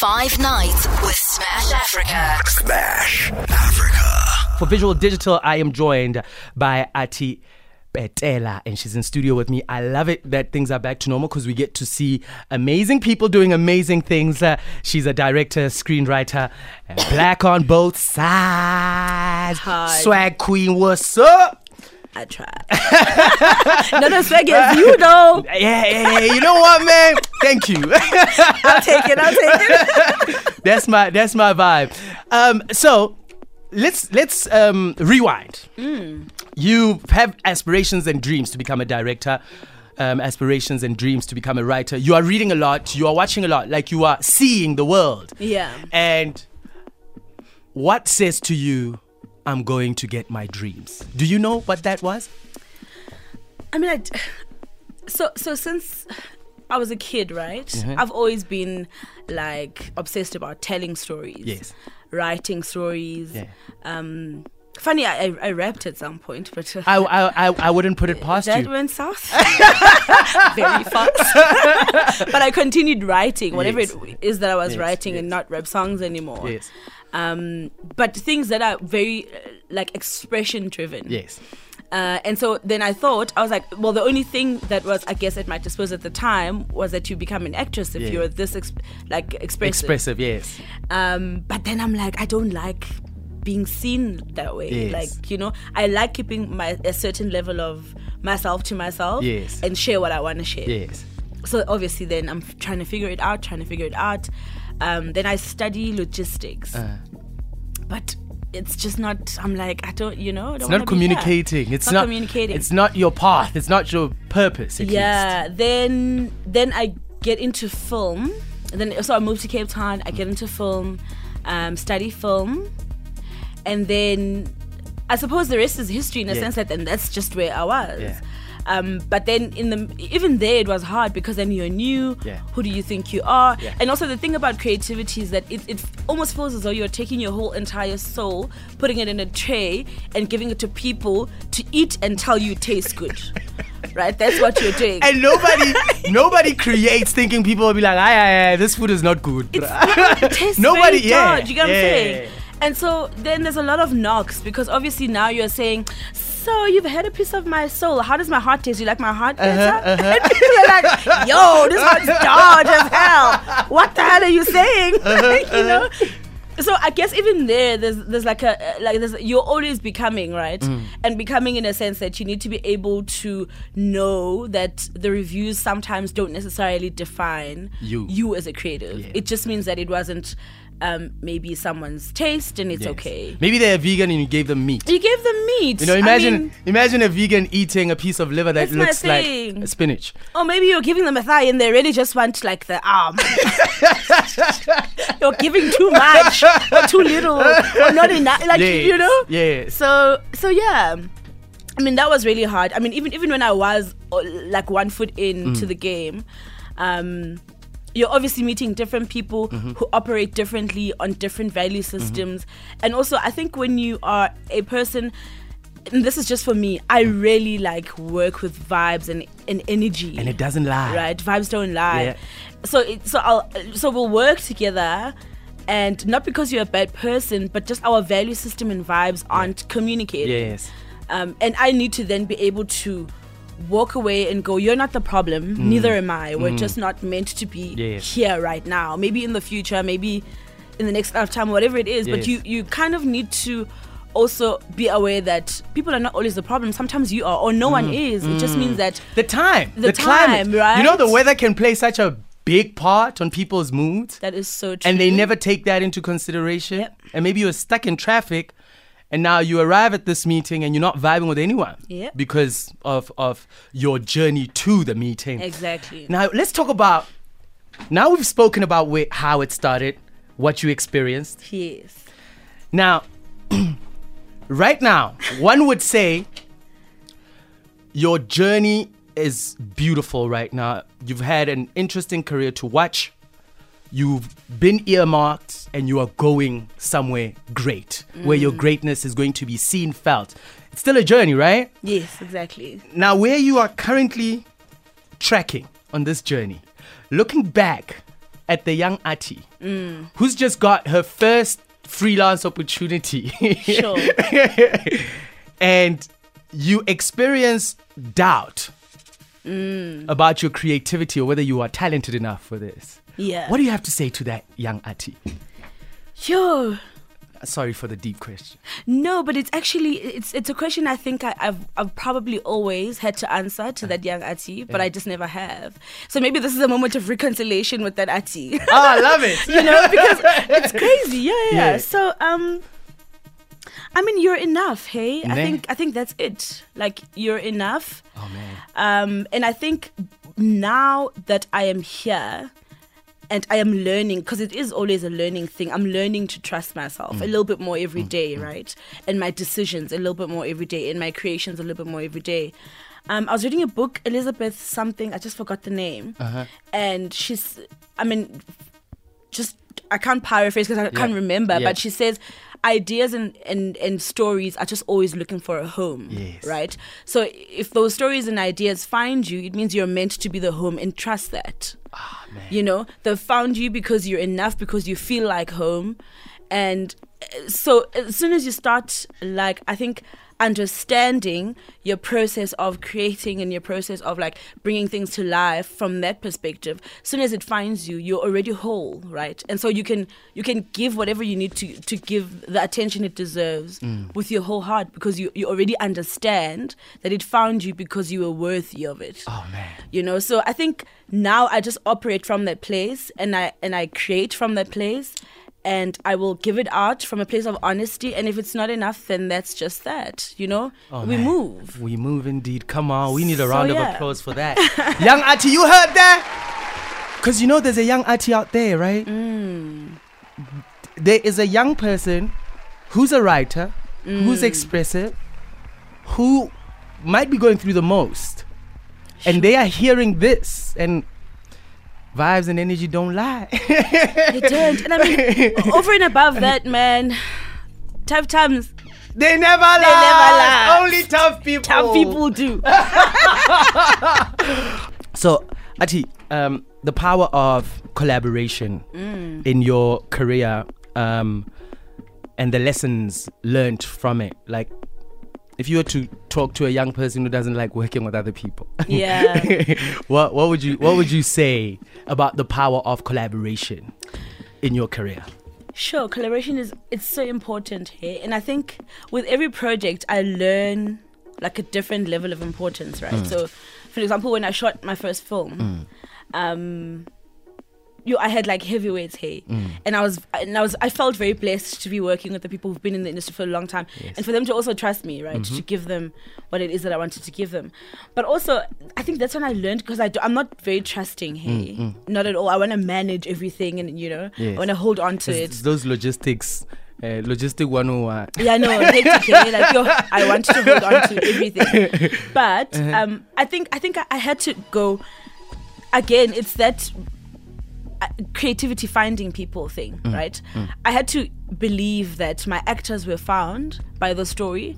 Five nights with Smash Africa. Smash Africa. For Visual Digital, I am joined by Athi Petela, and she's in studio with me. I love it that things are back to normal because we get to see amazing people doing amazing things. Uh, she's a director, screenwriter, black on both sides. Hi. Swag queen, what's up? I tried. no, no, is you know. Yeah, yeah, yeah, you know what, man? Thank you. I'll take it. I'll take it. that's my that's my vibe. Um, so let's let's um, rewind. You have aspirations and dreams to become a director. Um, aspirations and dreams to become a writer. You are reading a lot. You are watching a lot. Like you are seeing the world. Yeah. And what says to you, I'm going to get my dreams? Do you know what that was? I mean, I d so so since I was a kid, right? Mhm. I've always been like obsessed about telling stories. Yes. Writing stories. Yeah. Um, funny, I, I I rapped at some point, but uh, I I, I, I wouldn't put it past that you. That went south very fast. but I continued writing, whatever Yes. it is that I was Yes, writing, and not rap songs anymore. Yes. Um, but things that are very uh, like expression driven. Yes. Uh, and so then I thought, I was like, well, the only thing that was, I guess, at my disposal at the time was that you become an actress if Yeah. you're this ex- like expressive. Expressive, yes. Um, but then I'm like, I don't like being seen that way. Yes. Like, you know, I like keeping my a certain level of myself to myself Yes. and share what I want to share. Yes. So obviously, then I'm trying to figure it out, trying to figure it out. Um, then I study logistics, Uh, but it's just not. I'm like, I don't, you know, don't it's not communicating. It's not, not communicating. It's not your path. It's not your purpose. Yeah. Then then I get into film. And then so I move to Cape Town. I get into film, um, study film, and then I suppose the rest is history in a Yeah. sense that then that's just where I was. Yeah. Um, but then in the even there it was hard because then you're new. Yeah. Who do you think you are? Yeah. And also the thing about creativity is that it, it almost feels as though you're taking your whole entire soul, putting it in a tray, and giving it to people to eat and tell you it tastes good. right? That's what you're doing. And nobody, nobody creates thinking people will be like, "Aye, aye, aye, this food is not good." it's it tastes Nobody- yeah, you get what. I'm saying? And so then there's a lot of knocks because obviously now you're saying, so you've had a piece of my soul. How does my heart taste? You like my heart better? Uh-huh, And people are like, yo, this heart's dodge as hell. What the hell are you saying? Uh-huh, you know? So I guess even there, there's there's like a like there's you're always becoming right, Mm. and becoming in a sense that you need to be able to know that the reviews sometimes don't necessarily define You. you as a creative. Yeah. It just means that it wasn't um, maybe someone's taste, and it's Yes. okay. Maybe they're vegan and you gave them meat. You gave them meat. You know, I imagine mean, imagine a vegan eating a piece of liver that looks like spinach. or maybe you're giving them a thigh, and they really just want like the arm. you're giving too much, or too little, or not enough. Like yes. you know. Yeah. So so yeah. I mean that was really hard. I mean even even when I was uh, like one foot into the game, um, you're obviously meeting different people mm-hmm. who operate differently on different value mm-hmm. systems, and also I think when you are a person. And this is just for me. I mm. really like work with vibes and, and energy and it doesn't lie. right vibes don't lie Yeah. so it, so I'll so we'll work together and not because you're a bad person but just our value system and vibes aren't communicated. Yes. um, and I need to then be able to walk away and go you're not the problem neither am I we're just not meant to be Mm. Yes. here right now maybe in the future maybe in the next lifetime whatever it is but you you kind of need to also be aware that people are not always the problem sometimes you are or no one Mm. is it just means that The time. The climate. time, right? You know the weather can play such a big part on people's moods. that is so true and they never take that into consideration. Yep. And maybe you're stuck in traffic, and now you arrive at this meeting and you're not vibing with anyone Yep. because of of your journey to the meeting. Exactly. Now let's talk about. Now we've spoken about where, how it started, what you experienced. Yes. Now, right now, one would say your journey is beautiful right now. You've had an interesting career to watch. You've been earmarked and you are going somewhere great, where your mm. greatness is going to be seen, felt. It's still a journey, right? Yes, exactly. Now, where you are currently tracking on this journey, looking back at the young Athi mm. who's just got her first freelance opportunity. Sure. and you experience doubt mm. about your creativity or whether you are talented enough for this. Yeah. What do you have to say to that young Athi? Yo. Sorry for the deep question. No, but it's actually it's it's a question I think I, I've I've probably always had to answer to that young Athi, but I just never have. So maybe this is a moment of reconciliation with that Athi. Oh, I love it. you know, because it's crazy. Yeah, yeah, yeah. Yeah. So um I mean you're enough, hey? I think I think that's it. Like you're enough. oh man. Um and I think now that I am here and I am learning because it is always a learning thing. I'm learning to trust myself a mm. little bit more every mm. day, mm. right? And my decisions a little bit more every day, and my creations a little bit more every day. Um, I was reading a book, Elizabeth something. I just forgot the name, uh-huh. and she's. I mean, just I can't paraphrase because I can't remember, Yeah. but she says ideas and, and, and stories are just always looking for a home. Yes. Right? So if those stories and ideas find you, it means you're meant to be the home and trust that. Man. You know, they've found you because you're enough, because you feel like home. And uh, so as soon as you start, like, I think understanding your process of creating and your process of like bringing things to life from that perspective. As soon as it finds you you're already whole right? And so you can you can give whatever you need to to give the attention it deserves mm. with your whole heart because you you already understand that it found you because you were worthy of it. Oh man. you know so i think now i just operate from that place and i and i create from that place and i will give it out from a place of honesty and if it's not enough then that's just that you know Oh, we man. move We move indeed. Come on. We need a So, round yeah. of applause for that. young Athi, you heard that? Because you know there's a young Athi out there, right? Mm. There is a young person who's a writer, Mm. who's expressive, who might be going through the most. And they are hearing this. And vibes and energy don't lie. they don't and i mean over and above that man tough times they never lie. never lie. Only tough people. tough people do So, Athi, um, the power of collaboration in your career um, and the lessons learned from it. Like, if you were to talk to a young person who doesn't like working with other people, yeah what what would you what would you say about the power of collaboration in your career? Sure, collaboration is it's so important here, and I think with every project I learn like a different level of importance, right? So, for example, when I shot my first film, um, you I had like heavyweights here, and I was and I was I felt very blessed to be working with the people who've been in the industry for a long time, and for them to also trust me, right? To give them what it is that I wanted to give them, but also I think that's when I learned because I do, I'm not very trusting here, not at all. I want to manage everything, and you know, Yes. I want to hold on to It's it. those logistics, uh, logistic 101. Yeah, no, hectic, eh? like yo, I want to hold on to everything. But um, I think I think I, I had to go again. It's that Uh, creativity finding people thing, right? I had to believe that my actors were found by the story.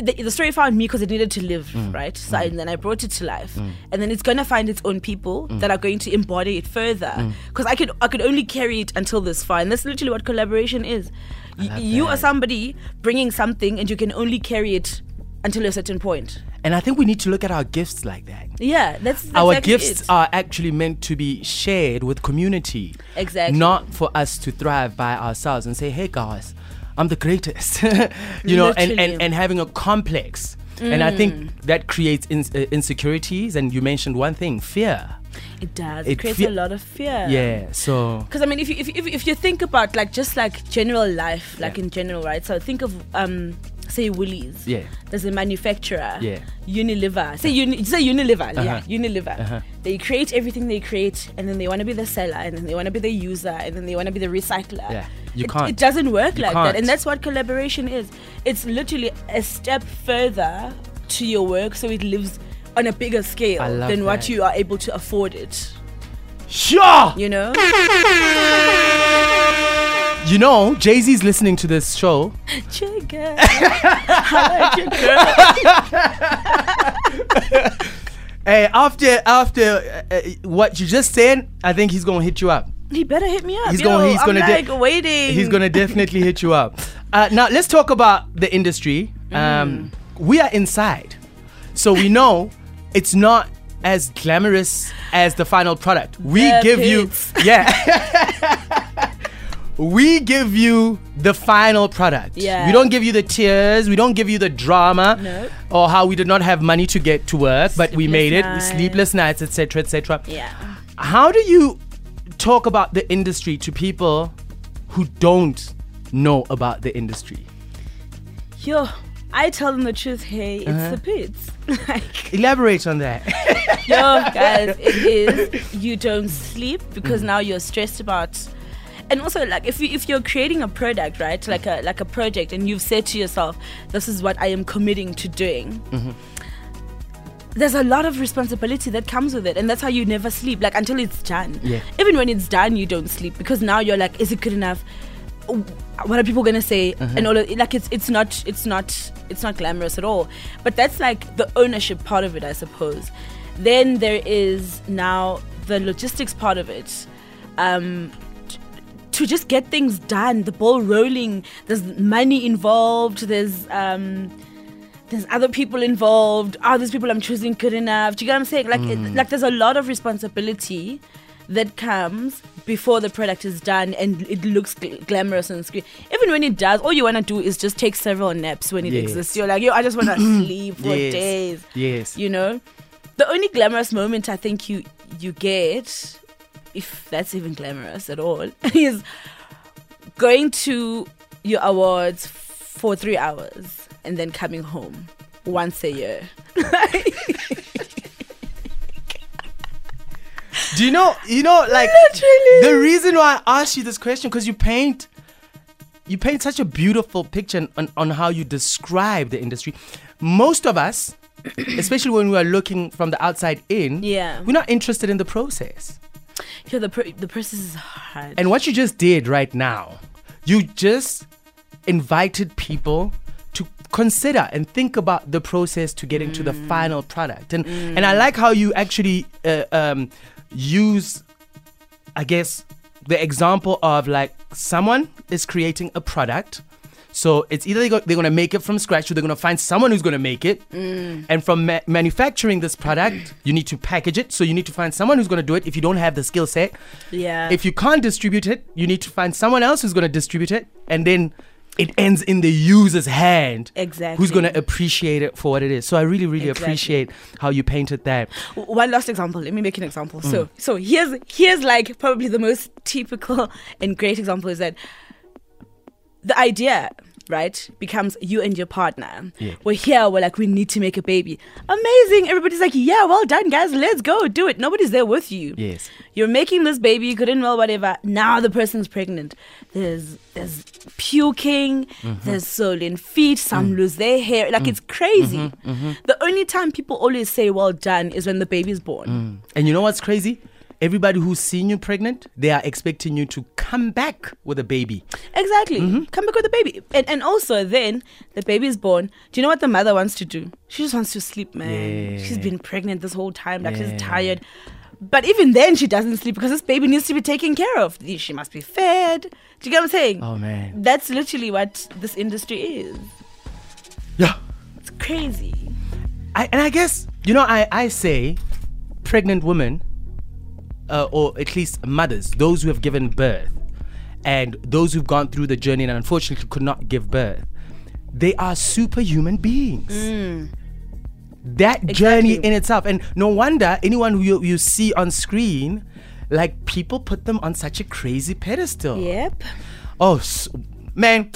The, the story found me because it needed to live, right? So I, and then I brought it to life, and then it's gonna find its own people that are going to embody it further. Because I could I could only carry it until this far, and that's literally what collaboration is. Y- you are somebody bringing something, and you can only carry it until a certain point. And I think we need to look at our gifts like that. Yeah, that's, that's our exactly gifts it. are actually meant to be shared with community Exactly. not for us to thrive by ourselves and say hey guys i'm the greatest you know and, and and having a complex and i think that creates ins uh, insecurities and you mentioned one thing fear It does. It, It creates fe- a lot of fear. yeah so Because I mean, if you, if, if if you think about like just like general life, like Yeah. in general, right? So think of um, say Woolies. Yeah. There's a manufacturer. Yeah. Unilever. Say uni, say Unilever. Yeah. Uh-huh. Unilever. Uh-huh. They create everything they create, and then they want to be the seller, and then they want to be the user, and then they want to be the recycler. Yeah. You it, can't. It doesn't work You like that, can't. and that's what collaboration is. It's literally a step further to your work, so it lives on a bigger scale than what you are able to afford it. sure You know. you know jay-z's listening to this show Jigga. I like your girl. hey after after uh, uh, what you just said i think he's gonna hit you up He better hit me up. He's Yo, going. He's I'm gonna. like waiting. He's gonna definitely hit you up. Uh, now let's talk about the industry. Mm. Um, We are inside, so we know it's not as glamorous as the final product. We The give you, yeah. We give you the final product. Yeah. We don't give you the tears. We don't give you the drama. No. Or how we did not have money to get to work, but we made it. nights. Sleepless nights, etc., etc. Yeah. How do you talk about the industry to people who don't know about the industry? Yo, I tell them the truth. Hey, it's Uh-huh. the pits. like, Elaborate on that. yo, guys, it is. You don't sleep Mm. because now you're stressed about. And also, like, if you if you're creating a product, right, like a like a project, and you've said to yourself, "This is what I am committing to doing." Mm-hmm. There's a lot of responsibility that comes with it, and that's how you never sleep. Like until it's done. Yeah. Even when it's done, you don't sleep because now you're like, "Is it good enough?" what are people gonna say Uh-huh. and all of, like it's it's not it's not it's not glamorous at all but that's like the ownership part of it i suppose then there is now the logistics part of it um to just get things done the ball rolling there's money involved there's um there's other people involved are these people i'm choosing good enough do you get what i'm saying like it, like there's a lot of responsibility that comes before the product is done and it looks gl- glamorous on screen. Even when it does, all you want to do is just take several naps when it Yes. exists. You're like, yo, I just want to sleep for Yes. days. Yes. You know, the only glamorous moment I think you you get, if that's even glamorous at all, is going to your awards for three hours and then coming home once a year. Do you know? You know, like Literally. the reason why I asked you this question because you paint, you paint such a beautiful picture on, on how you describe the industry. Most of us, especially when we are looking from the outside in, Yeah. we're not interested in the process. Yo, the pr- the process is hard. And what you just did right now, you just invited people to consider and think about the process to getting to the final product. And and I like how you actually uh, um, use, I guess, the example of like someone is creating a product. So it's either they go, they're going to make it from scratch or they're going to find someone who's going to make it. And from ma- manufacturing this product, you need to package it. So you need to find someone who's going to do it if you don't have the skill set. yeah. If you can't distribute it, you need to find someone else who's going to distribute it, and then it ends in the user's hand. Exactly. Who's going to appreciate it for what it is. So I really, really Exactly. appreciate how you painted that. One last example let me make an example Mm. so so here's here's like probably the most typical and great example is that the idea right becomes you and your partner. Yeah. we're here we're like we need to make a baby. Amazing. Everybody's like yeah well done guys. Let's go do it. Nobody's there with you. Yes. you're making this baby good and well whatever. Now the person's pregnant. There's there's puking. Mm-hmm. there's swollen feet. Mm. some lose their hair. Like it's crazy. Mm-hmm, the only time people always say well done is when the baby's born. Mm. And you know what's crazy? Everybody who's seen you pregnant, they are expecting you to come back with a baby. exactly Mm-hmm. come back with a baby and, and also then the baby is born do you know what the mother wants to do she just wants to sleep man Yeah. she's been pregnant this whole time like Yeah. she's tired but even then she doesn't sleep because this baby needs to be taken care of she must be fed do you get what i'm saying Oh man. That's literally what this industry is. Yeah. It's crazy. I, and I guess you know I, I say pregnant women uh, or at least mothers those who have given birth and those who've gone through the journey and unfortunately could not give birth they are superhuman beings. Mm. That journey in itself and no wonder anyone who you, you see on screen like people put them on such a crazy pedestal. Yep. oh s- man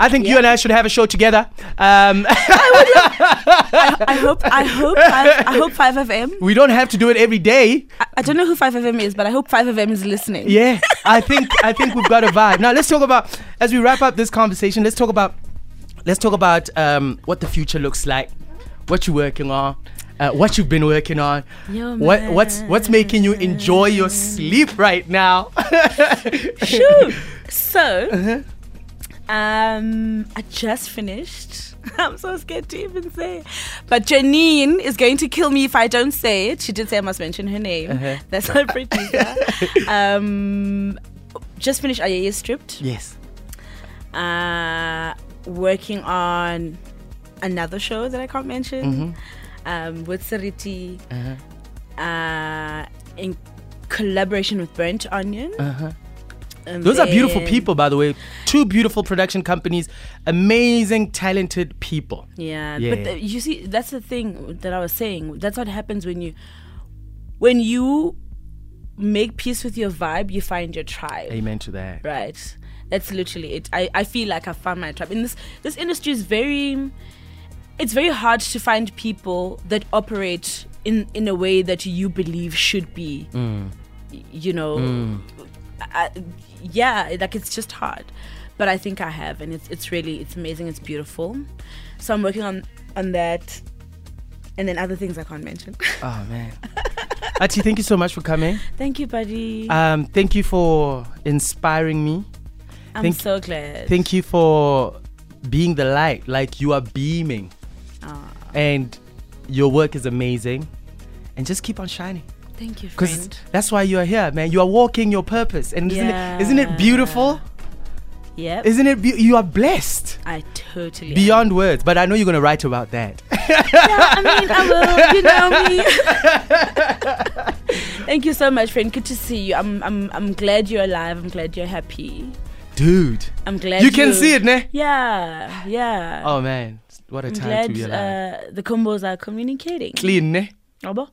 I think you and I should have a show together. Um, I hope. I hope. Five, I hope Five FM. we don't have to do it every day. I, I don't know who Five FM is, but I hope Five FM is listening. Yeah, I think I think we've got a vibe. Now let's talk about as we wrap up this conversation. Let's talk about let's talk about um, what the future looks like, what you're working on, uh, what you've been working on, Yo, what what's what's making you enjoy your sleep right now. Shoo. So, Uh-huh. Um, I just finished. I'm so scared to even say. But Janine is going to kill me if I don't say it. She did say I must mention her name. Uh-huh. That's her producer. um, just finished Ayeye Stripped. Yes. Uh, working on another show that I can't mention. Um, with Sariti. Uh, in collaboration with Burnt Onion. Uh-huh. Those are beautiful people, by the way. Two beautiful production companies, amazing, talented people. Yeah, Yeah, but the- you see, that's the thing that I was saying. That's what happens when you, when you make peace with your vibe, you find your tribe. Amen to that. Right. That's literally it. I, I feel like I found my tribe. In this this industry is very, it's very hard to find people that operate in in a way that you believe should be. Mm. You know, I, yeah, like it's just hard. But I think I have, and it's it's really it's amazing. It's beautiful. So I'm working on on that, and then other things I can't mention. Oh man. Athi, thank you so much for coming. Thank you, buddy. Um, thank you for inspiring me. I'm thank- so glad. Thank you for being the light. Like you are beaming. Aw, And your work is amazing. And just keep on shining. Thank you, Because that's why you are here, man. You are walking your purpose. And isn't, it, isn't it beautiful? Yep. Isn't it? Be- you are blessed I totally. am. beyond words. But I know you're going to write about that. Yeah, I mean, I will. You know me. Thank you so much, friend. Good to see you. I'm, I'm, I'm glad you're alive. I'm glad you're happy. Dude. I'm glad You can see it, ne? Yeah, yeah. Oh, man. What a I'm time to be alive. uh, the combos are communicating. Clean, ne? Abo?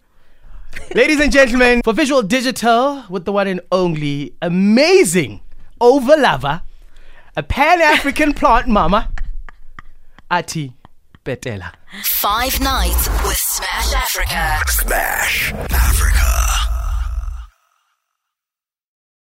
Ladies and gentlemen, for Visual Digital with the one and only amazing over lover, a Pan African plant mama, Athi Petela. Five nights with Smash Africa. Smash Africa.